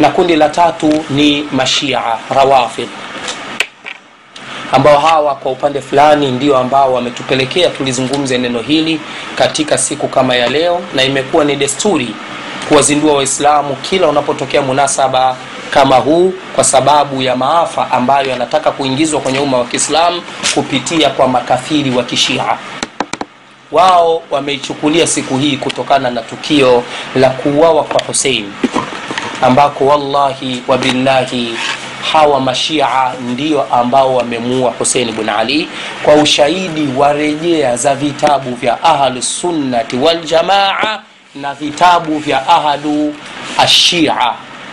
na kundi la tatu ni mashia rawafid ambao hawa kwa upande fulani ndio ambao wametupelekea tulizungumze neno hili katika siku kama ya leo na imekuwa ni desturi kuwazindua waislamu kila unapotokea munasaba kama huu kwa sababu ya maafa ambayo yanataka kuingizwa kwenye umma wa kiislamu kupitia kwa makafiri wa kishia. Wao wameichukulia siku hii kutokana na tukio la kuuawa kwa husein ambako wallahi wabillahi hawa mashia ndio ambao wamemuua husein bn ali kwa ushahidi wa rejea za vitabu vya ahlusunnati waljamaa na vitabu vya ahlu ashia.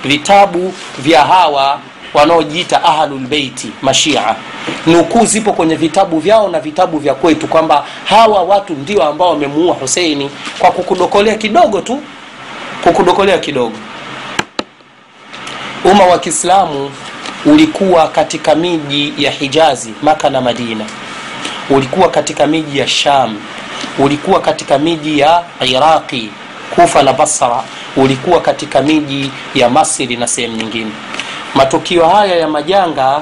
Vitabu vya hawa wanaojiita ahlulbeiti mashia. Nukuu zipo kwenye vitabu vyao na vitabu vya kwetu kwamba hawa watu ndio ambao wamemuua huseini kwa kukudokolea kidogo tu kukudokolea kidogo umma wa kiislamu ulikuwa katika miji ya hijazi maka na madina. Ulikuwa katika miji ya sham. Ulikuwa katika miji ya iraqi kufa na basra. Ulikuwa katika miji ya masiri na sehemu nyingine. Matukio haya ya majanga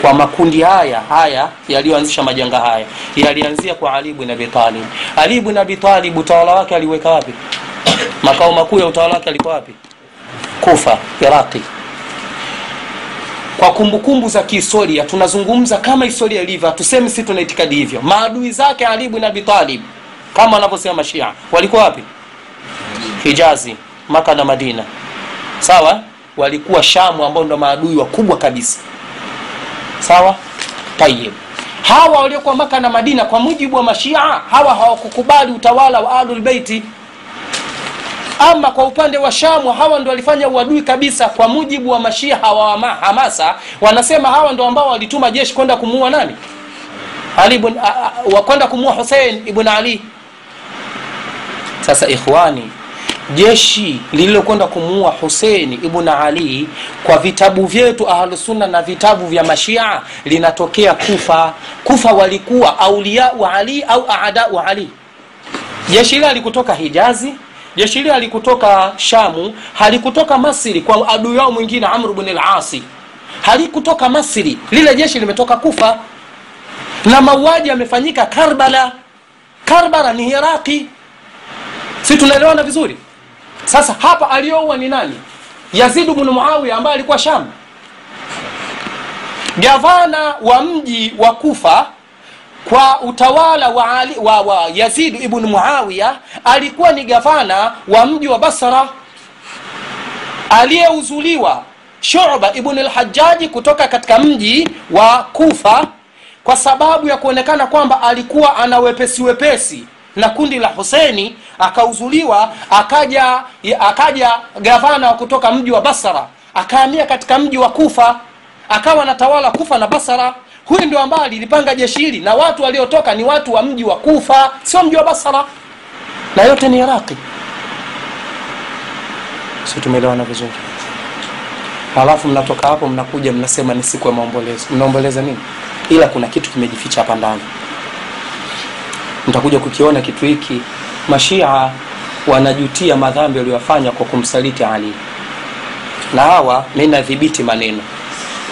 kwa makundi haya haya yaliyoanzisha majanga haya yalianzia kwa ali bn abitalib ali bn abitalib utawala wake aliweka wapi? Makao makuu ya utawala wake alikuwa wapi? Kufa iraqi kwa kumbukumbu za kihistoria tunazungumza kama historia ilivyo hatusemi si tuna itikadi hivyo. Maadui zake ali bn abitalib kama wanavyosema shia walikuwa wapi? Hijazi maka na madina. Sawa? Walikuwa shamu ambao ndo maadui wakubwa kabisa. Sawa? Tayib hawa waliokuwa maka na madina kwa mujibu wa mashia hawa hawakukubali utawala wa ahlulbeiti ama kwa upande wa shamu hawa ndo walifanya uadui kabisa kwa mujibu wa mashia hawa wa hamasa. Wanasema hawa ndo ambao walituma jeshi kwenda kumuua nani? Ali ibn, kwenda kumuua husein ibn ali. Sasa ikhwani jeshi lililokwenda kumuua husein ibn ali kwa vitabu vyetu ahlusunna na vitabu vya mashia linatokea kufa. Kufa walikuwa aulia ali au aada wa ali. Jeshi hili alikutoka hijazi jeshi hili halikutoka shamu halikutoka masri kwa adui yao mwingine amru bn lasi halikutoka masri. Lile jeshi limetoka kufa. Na mauaji yamefanyika karbala. Karbala ni iraqi. Si tunaelewana vizuri? Sasa hapa aliyoua ni nani? Yazid bnu muawiya ambaye alikuwa sham gavana wa mji wa kufa kwa utawala wa, Ali, wa, wa yazid ibnu muawiya alikuwa ni gavana wa mji wa basra. Aliyeuzuliwa shuba ibn lhajaji kutoka katika mji wa kufa kwa sababu ya kuonekana kwamba alikuwa ana wepesi wepesi na kundi la huseni akauzuliwa akaja akaja gavana kutoka mji wa basra akahamia katika mji wa kufa akawa anatawala kufa na basra huyu ndio ambaye alilipanga jeshi hili na watu waliotoka ni watu wa mji wa kufa sio mji wa basara na yote ni iraqi. Si tumeelewana vizuri? Halafu mnatoka hapo mnakuja mnasema ni siku ya maombolezo. Mnaomboleza nini? Ila kuna kitu kimejificha hapa ndani. Mtakuja kukiona kitu hiki. Mashia wanajutia madhambi waliyofanya kwa kumsaliti ali. Na hawa mi nadhibiti maneno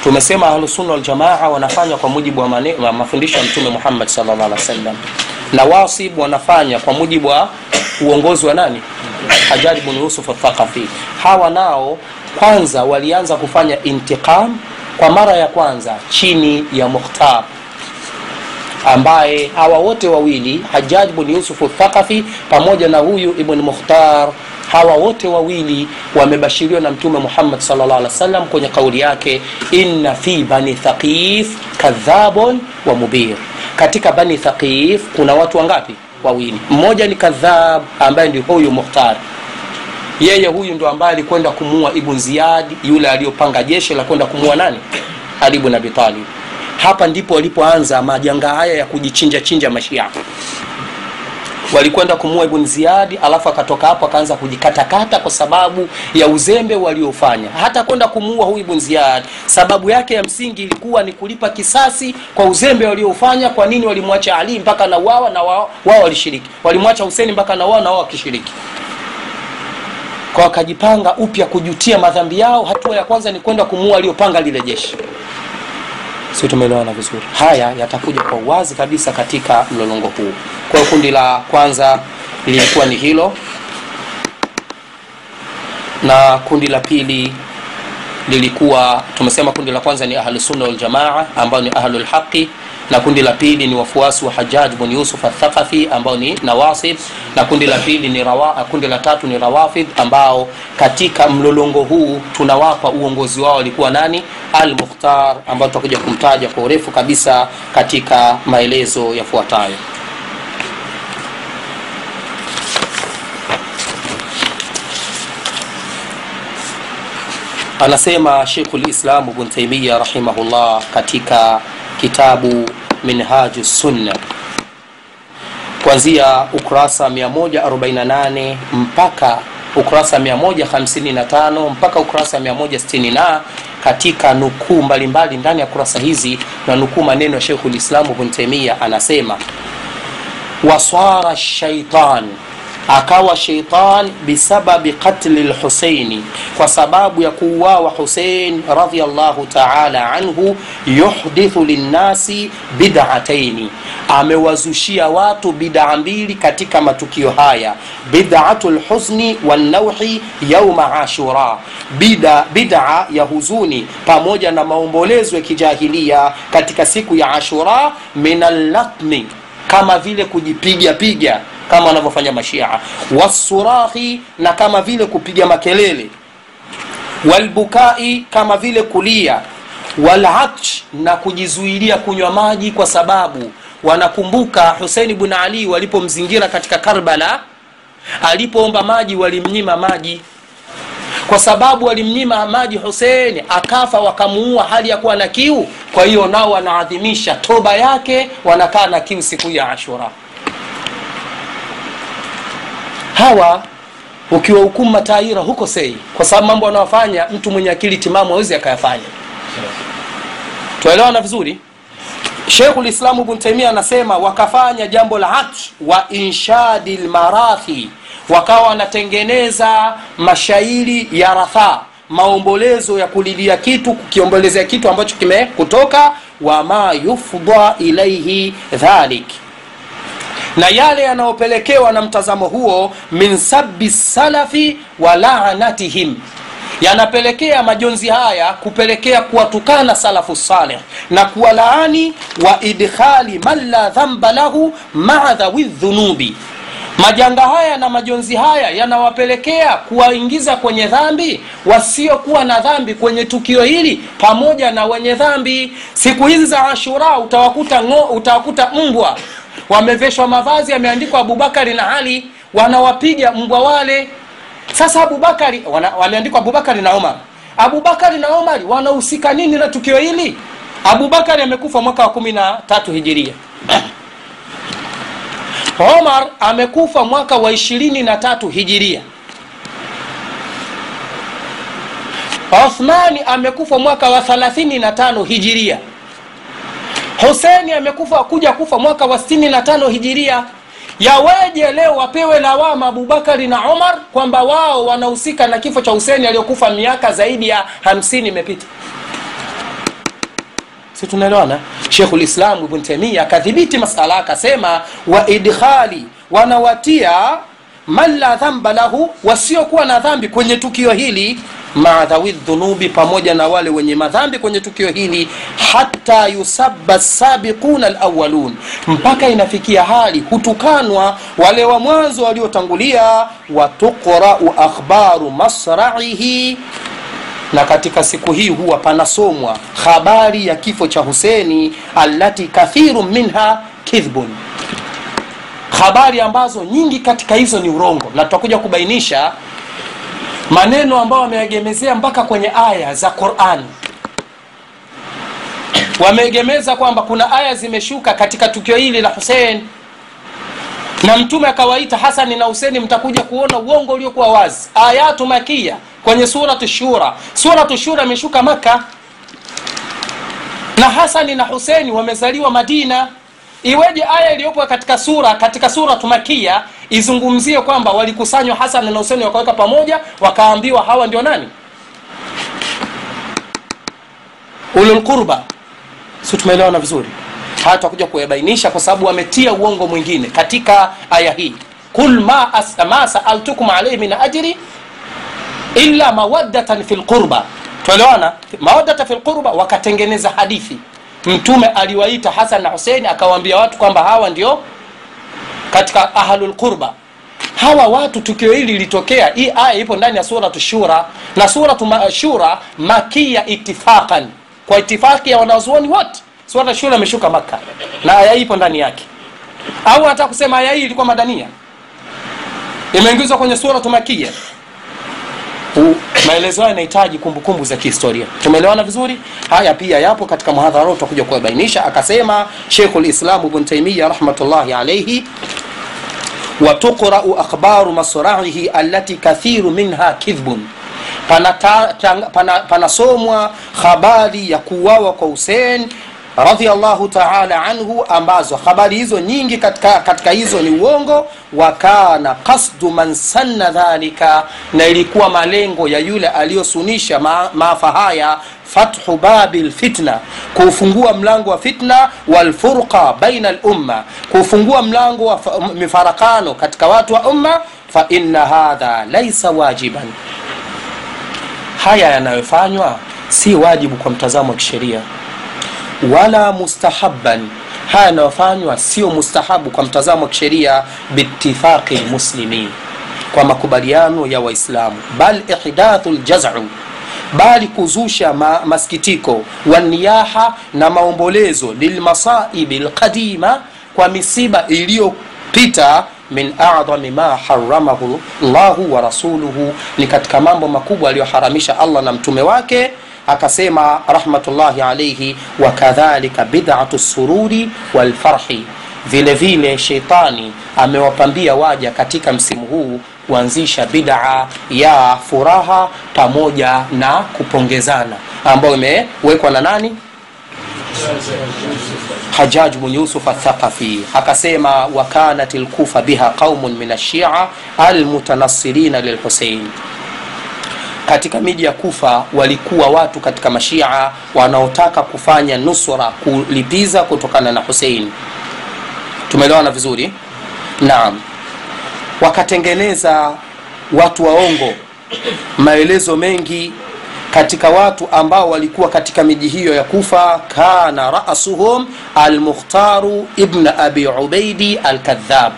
tumesema ahlusunna waljamaa wanafanya kwa mujibu wa, wa mafundisho ya mtume muhammad salllah alih wasallam. Na wasib wanafanya kwa mujibu wa uongozi wa nani? Hajari bnu yusuf athaqafi hawa nao kwanza walianza kufanya intiqam kwa mara ya kwanza chini ya mukhtar ambaye hawa wote wawili hajaj bnu yusufu thaqafi pamoja na huyu ibn mukhtar hawa wote wawili wamebashiriwa na mtume muhammad salllah kwenye kauli yake inna fi bani thaqif kadhabun wa mubir katika bani thaqif kuna watu wangapi? Wawili. Mmoja ni kadhab ambaye ndi huyu mukhtar. Yeye huyu ndo ambaye alikwenda kumuua ibn ziyad yule aliyopanga jeshi la kwenda kumuua nani? Ali bn abi hapa ndipo walipoanza majanga haya ya kujichinja chinja mashia walikwenda kumua ibn ziadi alafu akatoka hapo akaanza kujikatakata kwa sababu ya uzembe waliofanya. Hata kwenda kumuua huyu ibn ziadi sababu yake ya msingi ilikuwa ni kulipa kisasi kwa uzembe waliofanya kwa nini walimwacha ali mpaka na wawa na wao, walishiriki. Walimwacha huseni mpaka na wao na wao wakishiriki. Kwa wakajipanga upya kujutia madhambi yao hatua ya kwanza ni kwenda kumuua aliyopanga lile jeshi si tumeelewana vizuri. Haya yatakuja kwa uwazi kabisa katika mlolongo huu. Kwa kundi la kwanza lilikuwa ni hilo. Na kundi la pili lilikuwa tumesema kundi la kwanza ni ahlusunna waljamaa ambao ni ahlulhaqi na kundi la pili ni wafuasi wa hajaj bn yusuf athaqafi ambao ni nawasib. Na kundi la pili ni rawa, kundi la tatu ni rawafidh ambao katika mlolongo huu tunawapa uongozi wao walikuwa nani? Al mukhtar ambao tutakuja kumtaja kwa urefu kabisa katika maelezo yafuatayo. Anasema shekhu lislam bn taimia rahimahullah katika kitabu minhaju sunna. Kuanzia ukurasa 148 mpaka ukurasa 155 mpaka ukurasa 160 na katika nukuu mbalimbali ndani ya kurasa hizi na nukuu maneno ya shekhu lislamu bn anasema wasara shaitan akawa sheitan bisababi qatli lhuseini kwa sababu ya kuuawa husein radiallahu taala anhu yuhdithu linnasi bidataini amewazushia watu bidaa mbili katika matukio haya. Bidatu lhuzni wannauhi yauma ashura. Bida bidaa ya huzuni pamoja na maombolezo ya kijahilia katika siku ya ashura min allatmi kama vile kujipiga piga kama wanavyofanya mashia. Wasurahi na kama vile kupiga makelele. Walbukai kama vile kulia. Walatsh na kujizuilia kunywa maji kwa sababu. Wanakumbuka husein bn ali walipomzingira katika karbala. Alipoomba maji walimnyima maji. Kwa sababu walimnyima maji husein akafa wakamuua hali ya kuwa na kiu. Kwa hiyo nao wanaadhimisha toba yake wanakaa na kiu siku ya ashura hawa ukiwahukumu mataira huko sei. Kwa sababu mambo anayofanya mtu mwenye akili timamu awezi akayafanya. Tuelewana vizuri? Shekhu lislamu bn taimia anasema wakafanya jambo la haki wa inshadi lmarathi wakawa wanatengeneza mashairi ya rathaa maombolezo ya kulilia kitu kukiombolezea kitu ambacho kimekutoka wama yufda ilaihi dhalik na yale yanayopelekewa na mtazamo huo min sabi salafi wa laanatihim yanapelekea majonzi haya kupelekea kuwatukana salafu saleh na kuwalaani wa idkhali man la dhamba lahu maa dhawi dhunubi. Majanga haya na majonzi haya yanawapelekea kuwaingiza kwenye dhambi wasiokuwa na dhambi kwenye tukio hili pamoja na wenye dhambi. Siku hizi za ashura utawakuta utawakuta mbwa wameveshwa mavazi yameandikwa abubakari na ali wanawapiga mbwa wale. Sasa abubakari wameandikwa abubakari na omar. Abubakari na omar wanahusika nini na tukio hili? Abubakari amekufa mwaka wa kumi na tatu hijiria. Omar amekufa mwaka wa ishirini na tatu hijiria. Othmani amekufa mwaka wa thalathini na tano hijiria huseni amekufa kuja kufa mwaka wa sitini na tano hijiria. Yaweje leo wapewe lawama abubakari na omar kwamba wao wanahusika na kifo cha huseni aliyokufa miaka zaidi ya hamsini imepita? Si tunaelewana? Shekhulislamu ibn taimia akadhibiti masala akasema wa idkhali wanawatia man la dhamba lahu wasiokuwa na dhambi kwenye tukio hili maa dhawi dhunubi pamoja na wale wenye madhambi kwenye tukio hili hata yusaba sabiquna lawalun mpaka inafikia hali hutukanwa wale wa mwanzo waliotangulia watuqrau akhbaru masraihi. Na katika siku hii huwa panasomwa habari ya kifo cha huseni allati kathiru minha kidhbun. Habari ambazo nyingi katika hizo ni urongo na tutakuja kubainisha maneno ambayo wameegemezea mpaka kwenye aya za qurani wameegemeza kwamba kuna aya zimeshuka katika tukio hili la husein na mtume akawaita hasani na huseni mtakuja kuona uongo uliokuwa wazi. Ayatu makia kwenye suratu shura. Suratu shura imeshuka maka na hasani na huseni wamezaliwa madina iweje aya iliyopo katika sura katika sura tumakia izungumzie kwamba walikusanywa hasan na huseni wakaweka pamoja wakaambiwa hawa ndio nani? Ululqurba si tumeelewana vizuri? Haya tutakuja kuyabainisha kwa sababu wametia uongo mwingine katika aya hii. Kul ma, as, ma saaltukum alaihi min ajri illa mawaddatan fi lqurba tuelewana? Mawaddata fi lqurba wakatengeneza hadithi mtume aliwaita hasan na husein akawaambia watu kwamba hawa ndio katika ahlulqurba hawa watu tukio hili lilitokea hii aya ipo ndani ya suratu shura na suratu shura makia itifaqan kwa itifaki ya wanazuoni wote. Suratu shura imeshuka makka na aya hii ipo ndani yake. Au nataka kusema aya hii ilikuwa madania? Imeingizwa kwenye suratu makia maelezo hayo yanahitaji kumbukumbu za kihistoria. Tumeelewana vizuri? Haya pia yapo katika muhadhara tutakuja kuyabainisha. Akasema shekhu lislamu bn taimia rahmatullahi alaihi watuqrau akhbaru masraihi allati kathiru minha kidhbun. Panasomwa pana, pana habari ya kuuawa kwa husein radhiallahu taala anhu ambazo habari hizo nyingi katika, katika hizo ni uongo. Wa kana kasdu man sanna dhalika na ilikuwa malengo ya yule aliyosunisha ma, maafa haya fathu babi lfitna kuufungua mlango wa fitna walfurqa baina lumma kuufungua mlango wa mifarakano katika watu wa umma. Faina hadha laisa wajiban. Haya yanayofanywa si wajibu kwa mtazamo wa kisheria wala mustahaban haya yanayofanywa sio mustahabu kwa mtazamo wa kisheria bitifaqi lmuslimin kwa makubaliano ya waislamu. Bal ihdathu ljazu bali kuzusha ma, masikitiko waniyaha na maombolezo lilmasaibi lqadima kwa misiba iliyopita min adhami ma haramahu llahu wa rasuluhu. Ni katika mambo makubwa aliyoharamisha allah na mtume wake akasema rahmatullahi alaihi wakadhalika bidatu sururi walfarhi vile vile sheitani amewapambia waja katika msimu huu kuanzisha bidaa ya furaha pamoja na kupongezana ambayo imewekwa na nani? Hajaj bn yusuf athaqafi akasema wakanat lkufa biha qaumun min alshia almutanasirina lilhusein katika miji ya kufa walikuwa watu katika mashia wanaotaka kufanya nusra kulipiza kutokana na husein tumeelewana vizuri? Naam. Wakatengeneza watu waongo maelezo mengi katika watu ambao walikuwa katika miji hiyo ya kufa. Kana rasuhum almukhtaru ibn abi ubaidi alkadhab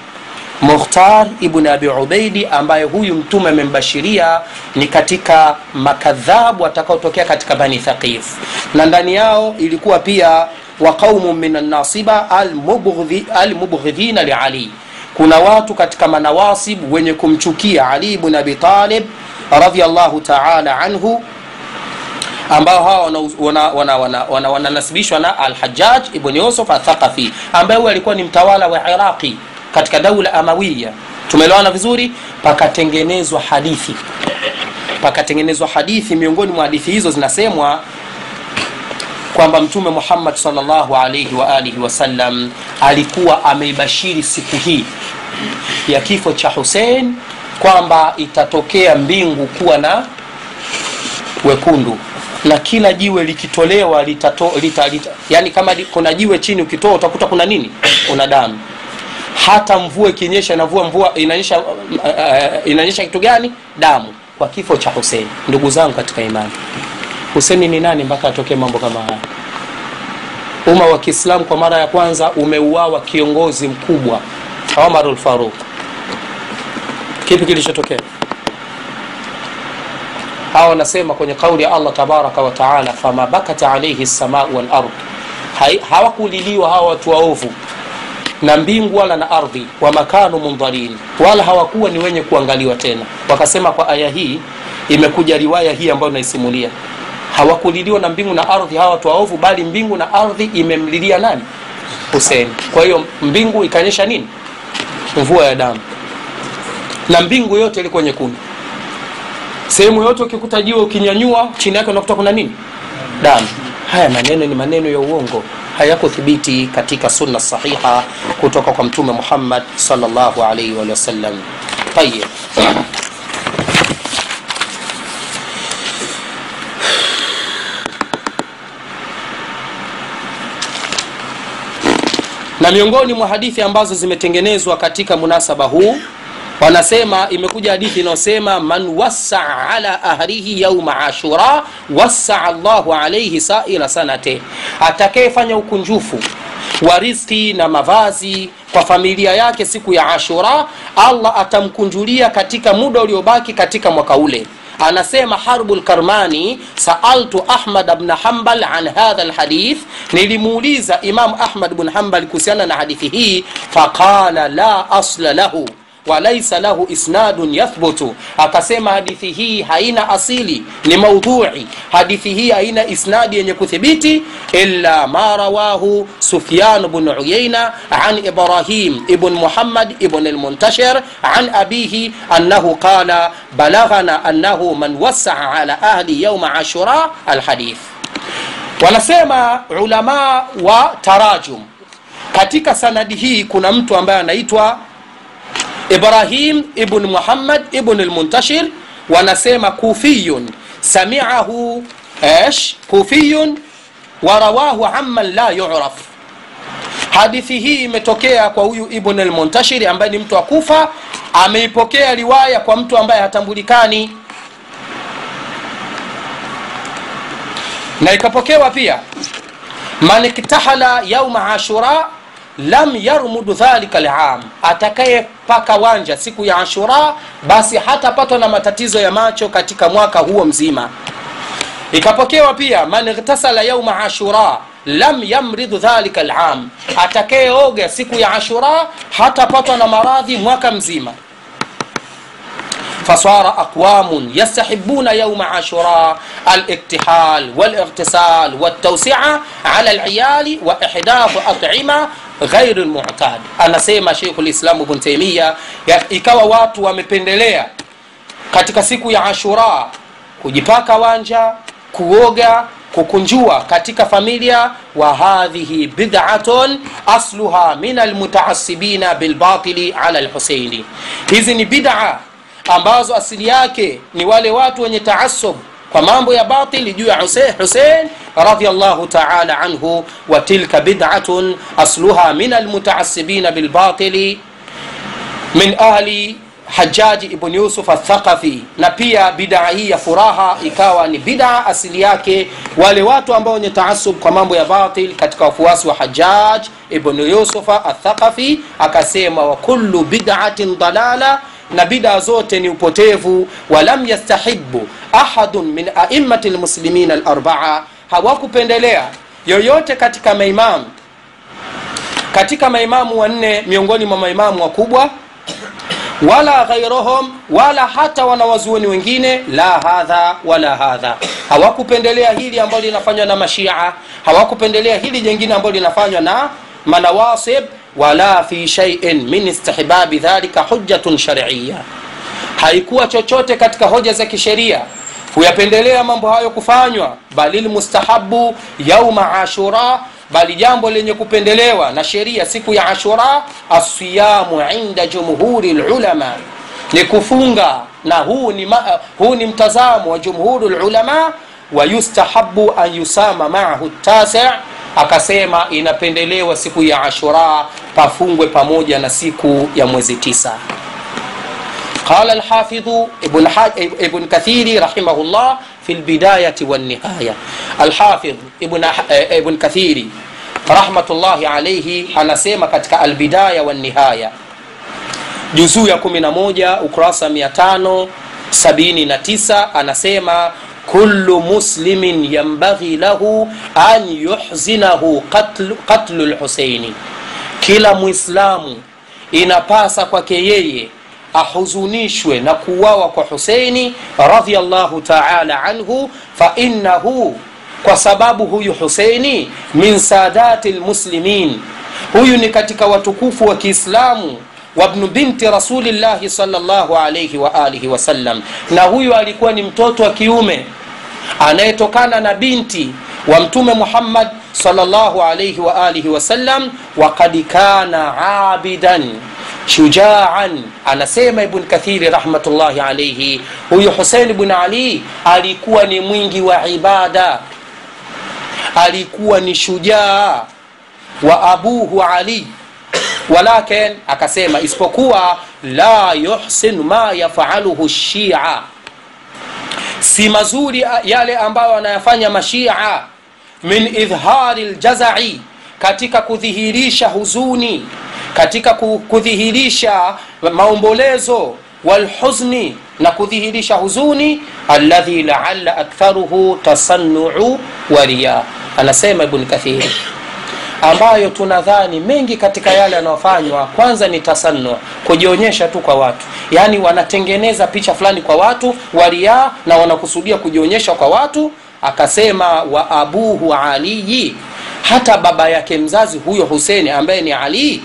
mukhtar ibn abi ubaidi ambaye huyu mtume amembashiria ni katika makadhabu watakaotokea katika bani thaqif. Na ndani yao ilikuwa pia wa qaumu min annasiba almubghidhina liali kuna watu katika manawasib wenye kumchukia ali ibn abi talib radiallahu taala anhu ambao hawa wananasibishwa wana, wana, wana, wana na alhajaj ibn yusuf athaqafi ambaye huyu alikuwa ni mtawala wa iraqi katika daula amawiya tumeelewana vizuri? Pakatengenezwa hadithi. Pakatengenezwa hadithi miongoni mwa hadithi hizo zinasemwa kwamba mtume muhammad salllahu alaihi waalihi wasallam alikuwa ameibashiri siku hii ya kifo cha husein kwamba itatokea mbingu kuwa na wekundu na kila jiwe likitolewa litato, lita, lita, yani kama kuna jiwe chini ukitoa utakuta kuna nini? Kuna damu hata mvua ikinyesha inavua mvua inanyesha uh, uh, inanyesha kitu gani? Damu. Kwa kifo cha huseni ndugu zangu katika imani. Huseni ni nani mpaka atokee mambo kama haya? Umma wa kiislamu kwa mara ya kwanza umeuawa kiongozi mkubwa omar lfaruq kipi kilichotokea? Hawa wanasema kwenye kauli ya allah tabaraka wataala fama bakat alaihi lsamau walard. Hawakuliliwa hawa watu waovu na mbingu wala na ardhi wa makanu mundharin wala hawakuwa ni wenye kuangaliwa tena. Wakasema kwa aya hii imekuja riwaya hii ambayo naisimulia. Hawakuliliwa na mbingu na ardhi hawa watu waovu bali mbingu na ardhi imemlilia nani? Husein kwa hiyo mbingu ikaonyesha nini? Mvua ya damu. Na mbingu yote ilikuwa nyekundu. Sehemu yote ukikuta jiwe ukinyanyua chini yake unakuta kuna nini? Damu. Haya maneno ni maneno ya uongo hayakuthibiti katika sunna sahiha kutoka kwa mtume muhammad salllahu alaihi wa sallam. Tayib na miongoni mwa hadithi ambazo zimetengenezwa katika munasaba huu wanasema imekuja hadithi inayosema man wasaa ala ahlihi yauma ashura wasaa llahu alaihi saira sanate. Atakayefanya ukunjufu wa riski na mavazi kwa familia yake siku ya ashura allah atamkunjulia katika muda uliobaki katika mwaka ule. Anasema harbu lkarmani saaltu ahmad bna hambal an hadha lhadith nilimuuliza imamu ahmad bn hambal kuhusiana na hadithi hii faqala la asla lahu walaisa lahu isnadun yathbutu. Akasema hadithi hii haina asili ni maudhui. Hadithi hii haina isnadi yenye kuthibiti illa ma rawahu sufyan bn uyaina an ibrahim ibn muhammad ibn lmuntashir an abihi annahu qala balaghana annahu man wasaa ala ahli yauma ashura alhadith. Wanasema ulama wa tarajum. Katika sanadi hii kuna mtu ambaye anaitwa ibrahim ibn muhammad ibn lmuntashir wanasema kufiyun samiahu ايش كوفي ورواه عمن لا يعرف hadithi hii imetokea kwa huyu ibn lmuntashiri ambaye ni mtu wa kufa ameipokea riwaya kwa mtu ambaye hatambulikani na ikapokewa pia man iktahala yauma ashura lam yarmudu dhalika lam atakayepaka wanja siku ya ashura basi hatapatwa na matatizo ya macho katika mwaka huo mzima. Ikapokewa pia man igtasala yauma ashura lam yamridhu dhalika lam atakayeoga siku ya ashura hatapatwa na maradhi mwaka mzima فصار أقوام يستحبون يوم عاشوراء الاكتحال والاغتسال والتوسعة على العيال وإحداث أطعمة غير المعتاد anasema Sheikh Islam Ibn Taymiyyah ikawa watu wamependelea katika siku ya Ashura kujipaka wanja kuoga kukunjua katika familia wa hadhihi bid'atun asluha min almutaassibina bilbatili ala alhusaini hizi ni bid'a ambazo asili yake ni wale watu wenye taasub kwa mambo ya batili juu ya Hussein, Hussein radhiallahu ta'ala anhu wa tilka bid'atun asluha min almutaassibina bilbatili min ahli Hajaji ibn Yusuf Athaqafi, na pia bidaa hii ya furaha ikawa ni bidaa asili yake wale watu ambao wenye taasub kwa mambo ya batil katika wafuasi wa Hajjaj ibn Yusuf Athaqafi, akasema wa kullu bid'atin dalala na bidaa zote ni upotevu walam yastahibu ahadun min aimati lmuslimina alarbaa. Hawakupendelea yoyote katika maimamu katika maimamu wanne miongoni mwa maimamu wakubwa wala ghairohum wala hata wanawazuoni wengine la hadha wala hadha. Hawakupendelea hili ambalo linafanywa na mashia hawakupendelea hili jengine ambalo linafanywa na manawasib wala fi shaiin min istihbabi dhalika hujjatun shariya haikuwa chochote katika hoja za kisheria kuyapendelea mambo hayo kufanywa bali lmustahabu yauma ashura bali jambo lenye kupendelewa na sheria siku ya ashura asiyamu inda jumhuri lulama ni kufunga na huu ni, ma, huu ni mtazamo wa jumhuri lulama wayustahabu an yusama maahu tasi akasema inapendelewa siku ya ashura pafungwe pamoja na siku ya mwezi tisa قال الحافظ ابن, ابن كثير رحمه الله في البداية والنهاية الحافظ ابن, ابن كثير رحمة الله عليه anasema katika albidaya والنهاية juzuu ya 11 ukurasa 579 anasema kullu muslimin yambaghi lahu an yuhzinahu qatlu, qatlu lhuseini kila mwislamu inapasa kwake yeye ahuzunishwe na kuuawa kwa huseini radhiallahu taala anhu fainahu kwa sababu huyu huseini min sadati lmuslimin huyu ni katika watukufu wa kiislamu wabnu binti rasulillahi salllahu alaihi waalihi wasallam na huyu alikuwa ni mtoto wa kiume anayetokana na binti wa mtume muhammad sallallahu alayhi wa alihi wasallam wakad kana abidan shujaan. Anasema ibn kathiri rahmatullahi alaihi huyu husein bn ali alikuwa ni mwingi wa ibada alikuwa ni shujaa wa abuhu ali. Walakin akasema isipokuwa la yuhsin ma yafaluhu shia si mazuri yale ambayo anayafanya mashia min idhhari ljazai katika kudhihirisha huzuni katika kudhihirisha maombolezo walhuzni na kudhihirisha huzuni alladhi laala aktharuhu tasannuu wa riya. Anasema ibn kathiri ambayo tunadhani mengi katika yale yanayofanywa. Kwanza ni tasannu kujionyesha tu kwa watu. Yaani wanatengeneza picha fulani kwa watu waliaa na wanakusudia kujionyesha kwa watu akasema wa abuhu aliyi. Hata baba yake mzazi huyo huseni ambaye ni ali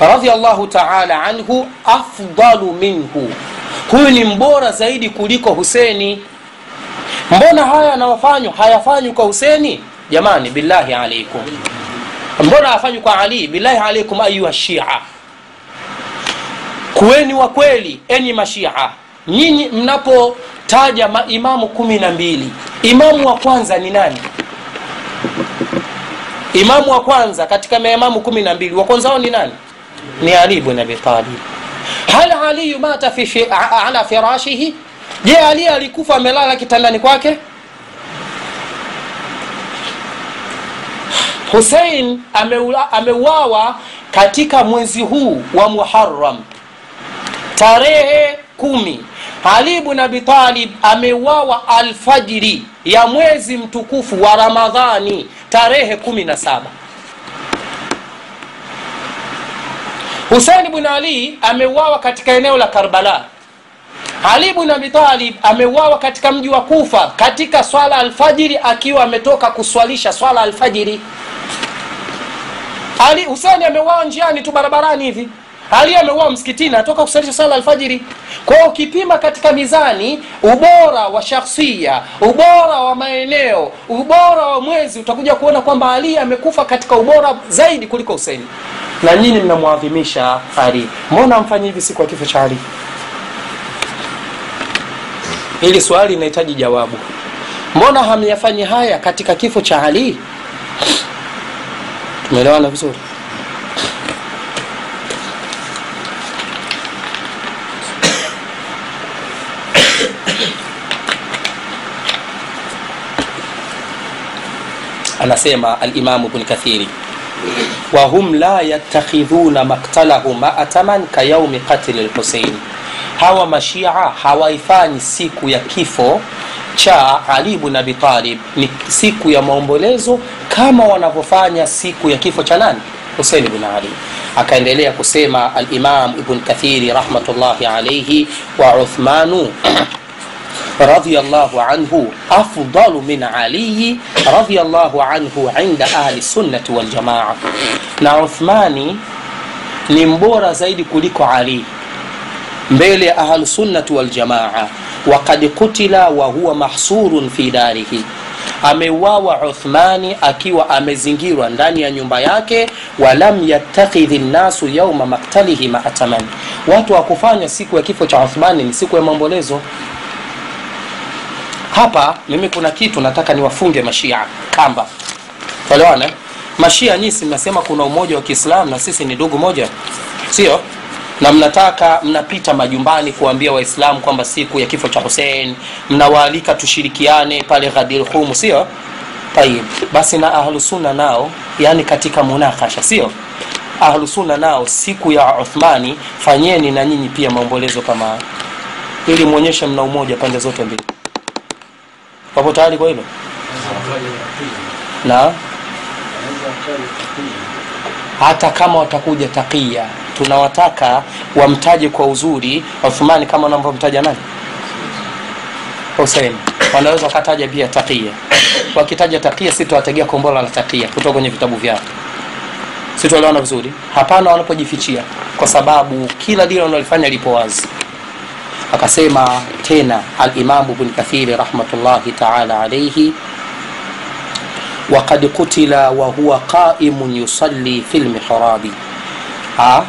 radiallahu taala anhu afdalu minhu. Huyu ni mbora zaidi kuliko huseni mbona haya yanawafanywa? Hayafanywi kwa huseni jamani billahi alaikum mbona hayafanywi kwa ali? Billahi alaikum ayuha shia. Kuweni wa kweli enyi mashia. Nyinyi mnapotaja maimamu kumi na mbili. Imamu wa kwanza ni nani? Imamu wa kwanza katika maimamu kumi na mbili wa kwanza ni nani? Ni ali bn abitalib hal aliyu mata fi, fi, ala firashihi je ali alikufa amelala kitandani kwake? Husein ameuawa katika mwezi huu wa muharam tarehe kumi. Ali bn abitalib ameuawa alfajiri ya mwezi mtukufu wa ramadhani tarehe kumi na saba. Husein bn ali ameuawa katika eneo la karbala ali bn abi ameuawa katika mji wa kufa katika swala alfajiri akiwa ametoka kuswalisha swala alfajiri. Ali huseni ameuawa njiani tu barabarani hivi. Ali ameuawa msikitini atoka kuswalisha swala alfajiri. Kwao ukipima katika mizani ubora wa shakhsia ubora wa maeneo ubora wa mwezi utakuja kuona kwamba ali amekufa katika ubora zaidi kuliko huseni na nyinyi mnamwadhimisha ali. Mbona mfanye hivi siku ya kifo cha ali hili swali linahitaji jawabu. Mbona hamyafanyi haya katika kifo cha ali? Tumeelewana vizuri? Anasema alimamu bni kathiri wahum la yattakhidhuna maktalahu maataman kayaumi qatli lhusein hawa mashia hawaifanyi siku ya kifo cha ali bn abi talib ni siku ya maombolezo kama wanavyofanya siku ya kifo cha nani husein bn ali akaendelea kusema alimam ibn kathiri rahmatullahi alaihi wa uthmanu رضي الله عنه أفضل من علي رضي الله عنه عند أهل السنة والجماعة na Uthmani ni mbora zaidi kuliko Ali mbele ya ahlusunnati waljamaa wakad kutila wa huwa mahsurun fi darihi. Ameuawa uthmani akiwa amezingirwa ndani ya nyumba yake walam yattakhidhi nnasu yauma maktalihi maataman watu wakufanya siku ya kifo cha uthmani ni siku ya maombolezo. Hapa mimi kuna kitu nataka niwafunge mashia kamba elewana mashia nyisi mnasema kuna umoja wa kiislamu na sisi ni ndugu moja? Sio na mnataka mnapita majumbani kuambia waislamu kwamba siku ya kifo cha husein mnawaalika tushirikiane pale ghadir humu sio? Tayib basi na ahlusunna nao yani katika munakasha sio? Ahlusunna nao siku ya uthmani fanyeni na nyinyi pia maombolezo kama ili mwonyeshe mna umoja pande zote mbili. Wapo tayari kwa hilo? Na hata kama watakuja takia tunawataka wamtaje kwa uzuri. Uthmani kama wanavyomtaja nani? Husein wanaweza wakataja pia takia wakitaja takia si tuwategea kombola la takia kutoka kwenye vitabu vyao. Situelewana vizuri? Hapana wanapojifichia kwa sababu kila dini wanalifanya lipo wazi. Akasema tena alimamu bn kathiri rahmatullahi taala alaihi wakad kutila wahuwa qaimun yusalli fi lmihrabi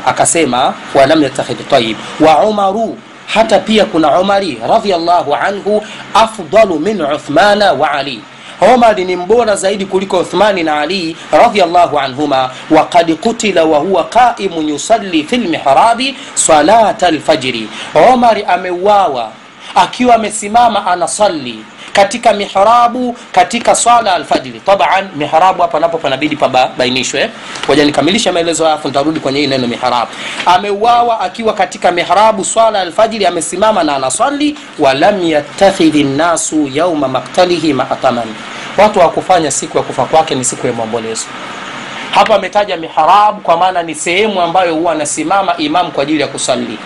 akasema walam yatakhidh tayib wa umaru hata pia kuna umari radiallahu anhu afdalu min uthmana wa ali. Omari ni mbora zaidi kuliko uthmani na ali radiallahu anhuma. Wakad kutila wahuwa qaimun yusalli fi lmihrabi salata lfajiri omari ameuawa. Akiwa amesimama anasali katika mihrabu katika swala alfajiri. Taban mihrabu hapa napo panabidi pabainishwe. Moja nikamilishe maelezo alafu nitarudi kwenye hii neno mihrabu. Ameuawa akiwa katika mihrabu swala alfajiri amesimama na anaswali walam yattakhidhi nnasu yauma maktalihi maataman watu hawakufanya siku ya kufa kwake ni siku ya maombolezo. Hapa ametaja mihrabu kwa maana ni sehemu ambayo huwa anasimama imam kwa ajili ya kusali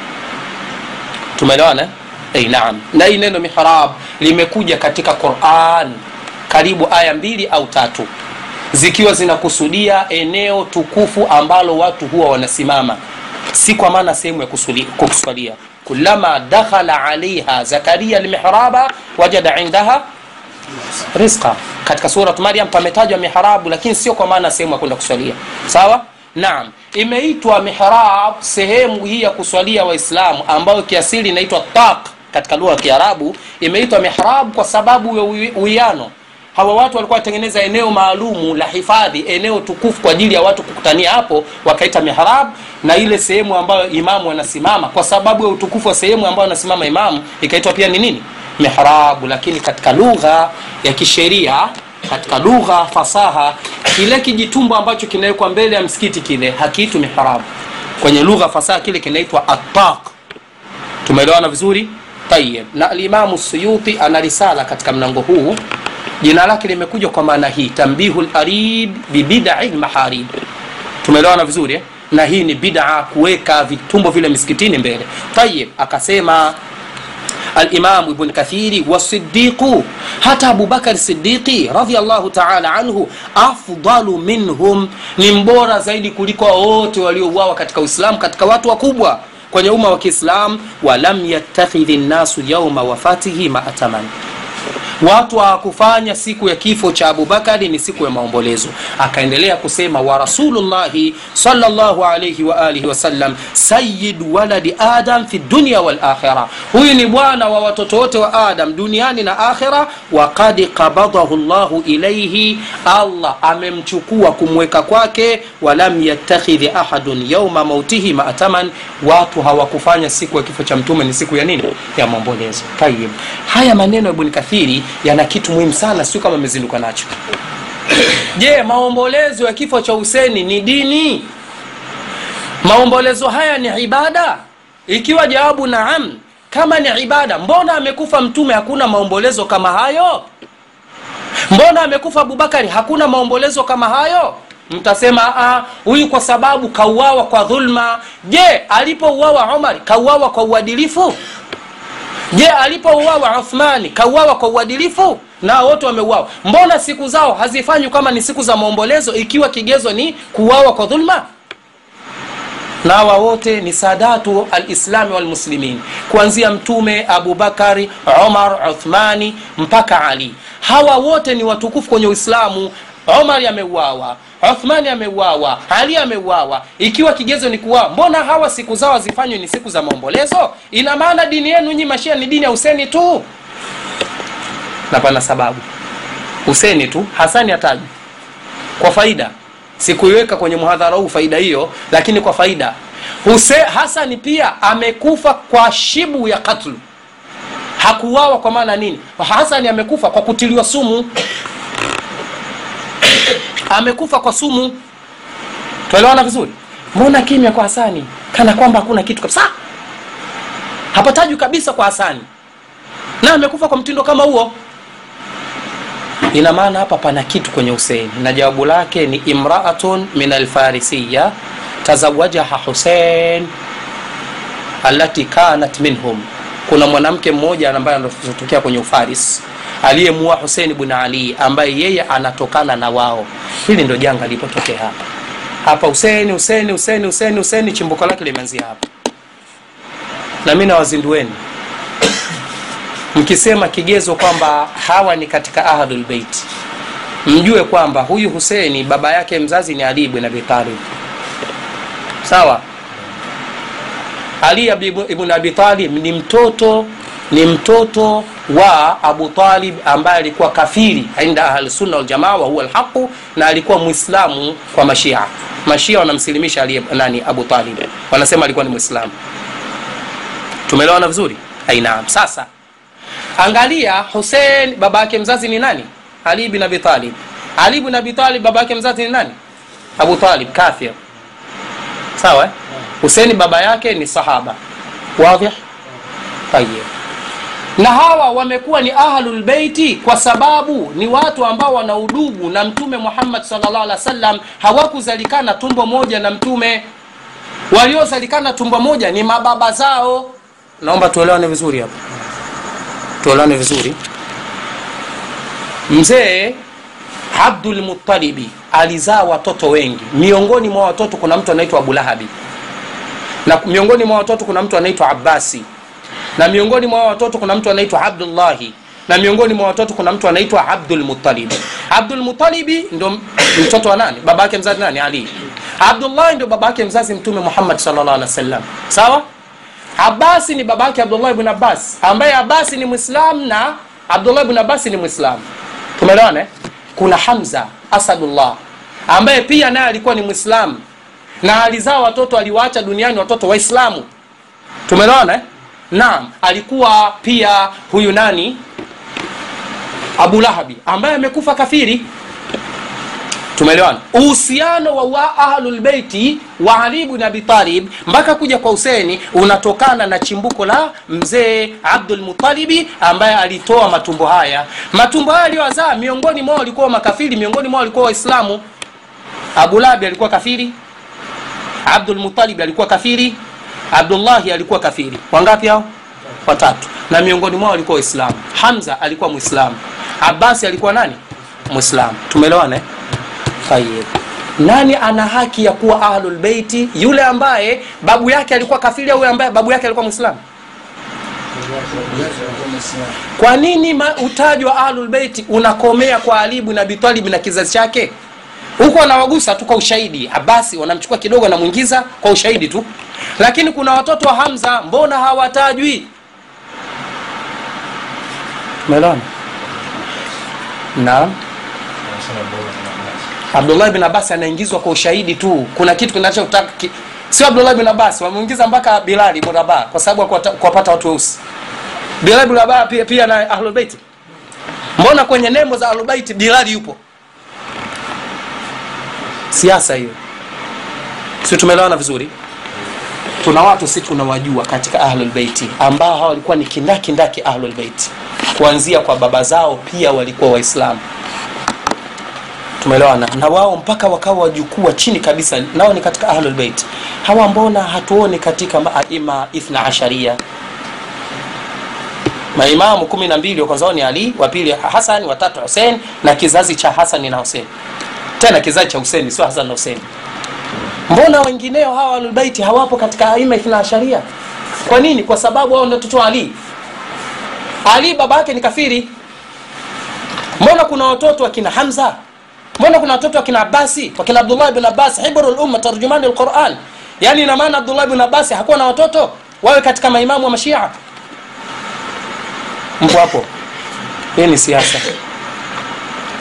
tumeelewana Hey, naam. Na hii neno mihrab limekuja katika quran karibu aya mbili au tatu zikiwa zinakusudia eneo tukufu ambalo watu huwa wanasimama. Si kwa maana sehemu ya kukusudia. Kulama dakhala alaiha zakaria almihraba wajada indaha rizqa. Katika surat maryam pametajwa mihrabu lakini sio kwa maana sehemu ya kwenda kuswalia sawa? Naam. Imeitwa mihrab sehemu hii ya kuswalia waislamu ambayo kiasili inaitwa taq katika lugha ya kiarabu imeitwa mihrab kwa sababu ya uwiano. Hawa watu walikuwa watengeneza eneo maalumu la hifadhi eneo tukufu kwa ajili ya watu kukutania hapo wakaita mihrab na ile sehemu ambayo imamu anasimama. Kwa sababu ya utukufu wa sehemu ambayo anasimama imamu ikaitwa pia ni nini? Mihrabu lakini katika lugha ya kisheria katika lugha fasaha kile kijitumbo ambacho kinawekwa mbele ya msikiti kile hakiitwi mihrabu kwenye lugha fasaha kile kinaitwa ataq tumeelewana vizuri tayib na alimamu suyuti ana risala katika mlango huu. Jina lake limekuja kwa maana hii tambihu larib bibidai lmaharib tumeelewana vizuri eh? na hii ni bida kuweka vitumbo vile misikitini mbele. Tayib akasema alimamu ibn kathiri wasidiqu hata abubakari sidiqi radiallahu taala anhu afdalu minhum ni mbora zaidi kuliko wote waliouawa katika uislamu katika watu wakubwa kwenye umma wa kiislam walam yattakhidhi nnasu yauma wafatihi maataman watu hawakufanya siku ya kifo cha abubakari ni siku ya maombolezo. Akaendelea kusema wa rasulullahi salllahu alaihi waalihi wasallam sayid waladi adam fi dunia walakhira huyu ni bwana wa watoto wote wa adam duniani na akhira wakad qabadahu llahu ilaihi allah amemchukua kumweka kwake. Walam yattakhidhi ahadun yauma mautihi maataman watu hawakufanya siku ya kifo cha mtume ni siku ya nini? Ya maombolezo. Tayib haya maneno ya ibn yana kitu muhimu sana sio kama amezinduka nacho. Je maombolezo ya kifo cha huseni ni dini? Maombolezo haya ni ibada? Ikiwa jawabu naam kama ni ibada mbona amekufa mtume hakuna maombolezo kama hayo? Mbona amekufa abubakari hakuna maombolezo kama hayo? Mtasema huyu kwa sababu kauawa kwa dhulma. Je alipouawa omar kauawa kwa uadilifu je alipouawa uthmani kauawa kwa uadilifu? Na wote wameuawa. Mbona siku zao hazifanywi kama ni siku za maombolezo ikiwa kigezo ni kuuawa kwa dhulma? Na hawa wote ni sadatu alislami walmuslimin. Kuanzia mtume abubakari umar uthmani mpaka ali. Hawa wote ni watukufu kwenye uislamu umar ameuawa uthmani ameuawa ali ameuawa. Ikiwa kigezo ni kuuawa mbona hawa siku zao hazifanywi ni siku za maombolezo? Ina maana dini yenu nyi mashia ni dini ya huseni tu. Na pana sababu. Huseni tu hasani hatajwi kwa faida. Sikuiweka kwenye mhadhara huu faida hiyo lakini kwa faida. Huse, hasani pia amekufa kwa shibu ya katlu. Hakuwawa kwa maana nini? Hasani amekufa kwa kutiliwa sumu amekufa kwa sumu. Tuelewana vizuri? Mbona kimya kwa hasani? Kana kwamba hakuna kitu kabisa. Hapatajwi kabisa kwa hasani. Na amekufa kwa mtindo kama huo. Ina maana hapa pana kitu kwenye huseini na jawabu lake ni imraatun min alfarisiya tazawajaha husein alati kanat minhum. Kuna mwanamke mmoja ambaye anatokea kwenye ufaris aliyemua Hussein bn ali ambaye yeye anatokana na wao. Hili ndo janga lilipotokea hapa. Hapa Hussein Hussein Hussein Hussein Hussein, chimbuko lake limeanzia hapa. Na mi nawazindueni. Mkisema kigezo kwamba hawa ni katika ahlulbeiti mjue kwamba huyu huseni baba yake mzazi ni ali ibn abi talib. Sawa? Ali ibn abi talib ni mtoto ni mtoto wa abu talib ambaye alikuwa kafiri inda ahlsunna waljamaa wahuwa lhaqu na alikuwa mwislamu kwa mashia. Mashia wanamsilimisha nani? Abu talib. Wanasema alikuwa ni mwislamu tumeelewana vizuri? Ainaam sasa angalia husein baba yake mzazi ni nani? Ali bin abi ali bin abi baba yake mzazi ni nani? Abu talib kafir. Sawa eh? huseini baba yake ni sahaba. Wadhih tayib na hawa wamekuwa ni ahlulbeiti kwa sababu ni watu ambao wana udugu na mtume muhammad salllah alih wa sallam hawakuzalikana tumbo moja na mtume. Waliozalikana tumbo moja ni mababa zao. Naomba tuelewane vizuri hapa. Tuelewane vizuri. Mzee abdulmutalibi alizaa watoto wengi. Miongoni mwa watoto kuna mtu anaitwa abulahabi. Na miongoni mwa watoto kuna mtu anaitwa abasi na miongoni mwa watoto kuna mtu anaitwa abdullahi. Na miongoni mwa watoto kuna mtu anaitwa abdulmutalibi abdulmutalibi ndo mtoto wa nani? Baba yake mzazi nani? Ali. Abdullahi ndo baba yake mzazi mtume muhammad salllah alih wa sallam sawa? Abasi ni baba yake abdullahi bn abbas. Ambaye abasi ni mwislam na abdullahi bn abasi ni mwislam tumeelewana eh? kuna hamza asadullah. Ambaye pia naye alikuwa ni mwislam na alizaa watoto aliwaacha duniani watoto waislamu. Tumeelewana eh? Naam alikuwa pia huyu nani? Abu lahabi ambaye amekufa kafiri. Tumeelewana? Uhusiano wa, wa ahlulbeiti wa ali ibn abitalib mpaka kuja kwa huseni unatokana na chimbuko la mzee abdulmutalibi ambaye alitoa matumbo haya. Matumbo haya aliyowazaa miongoni mwao walikuwa makafiri miongoni mwao walikuwa waislamu. Abu lahabi alikuwa kafiri. Abdulmutalibi alikuwa kafiri abdullahi alikuwa kafiri. Wangapi hao? Watatu. Na miongoni mwao walikuwa waislamu. Hamza alikuwa mwislamu abasi alikuwa nani? Mwislamu tumeelewana eh? tayib nani ana haki ya kuwa ahlulbeiti yule ambaye babu yake alikuwa kafiri au ambaye babu yake alikuwa mwislamu kwa nini utajwa wa ahlulbeiti unakomea kwa alibu na abitalibi na kizazi chake huko wanawagusa tu kwa ushahidi. Abasi wanamchukua kidogo anamwingiza kwa ushahidi tu. Lakini kuna watoto wa hamza mbona hawatajwi? Naam. Abdullah bin abbas anaingizwa kwa ushahidi tu. Kuna kitu kinachotaka ki... sio abdullah bin abbas wameingiza mpaka bilali ibn rabah kwa sababu kuwapata watu weusi. Bilali rabah pia, pia na ahlulbeiti mbona kwenye nembo za ahlulbeiti bilali yupo siasa hiyo. Si tumeelewana vizuri? Tuna watu si tunawajua katika ahlulbeiti ambao hawa walikuwa ni kindakindaki ahlulbeiti kuanzia kwa baba zao pia walikuwa waislamu. Tumeelewana? Na wao mpaka wakawa wajukuu wa chini kabisa nao ni katika ahlulbeit hawa mbona hatuoni katika maaima ithna asharia? Maimamu kumi na mbili wa ni ali wa pili hasan watatu husein na kizazi cha hasani na husein tena kizazi cha huseni sio hasan na Huseni mbona wengineo hawa ahlulbeiti hawapo katika aima ithna asharia kwa nini? Kwa sababu hao ndio ali. Ali baba yake ni kafiri. Mbona kuna watoto wakina hamza? Mbona kuna watoto wakina abasi wakina abdullah bin abbas hibru lumma tarjumani lquran yaani ina maana abdullah bin abbasi hakuwa na watoto? Wawe katika maimamu wa mashia. Mpo hapo? Hii ni siasa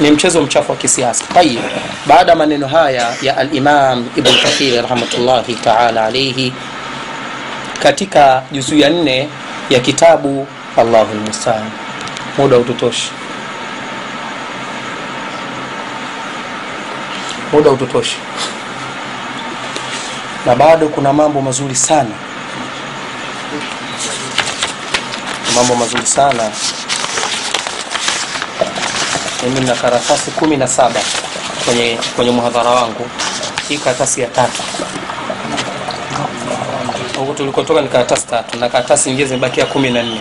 ni mchezo mchafu wa kisiasa. Tayib baada ya maneno haya ya alimam ibn kathir rahmatullahi taala alaihi katika juzuu ya nne ya kitabu allahu lmustaan muda ututoshi. Muda ututoshi. Na bado kuna mambo mazuri sana. Mambo mazuri sana mimi na karatasi kumi na saba kwenye kwenye mhadhara wangu. Hii karatasi ya tatu. Huku tulikotoka ni karatasi tatu na karatasi nyingine zimebakia kumi na nne.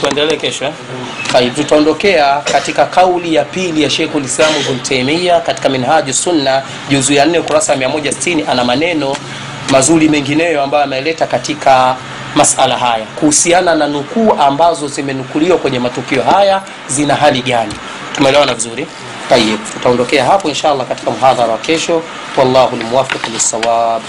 Tuendelee kesho eh? Taib, tutaondokea katika kauli ya pili ya Ibn Taymiyyah katika Minhaju Sunna juzu ya 4 ukurasa wa 160 ana maneno mazuri mengineyo ambayo ameleta katika masala haya kuhusiana na nukuu ambazo zimenukuliwa kwenye matukio haya zina hali gani? Tumeelewana vizuri? Tayib tutaondokea hapo inshallah katika mhadhara wa kesho. Wallahu lmuwafiq lissawab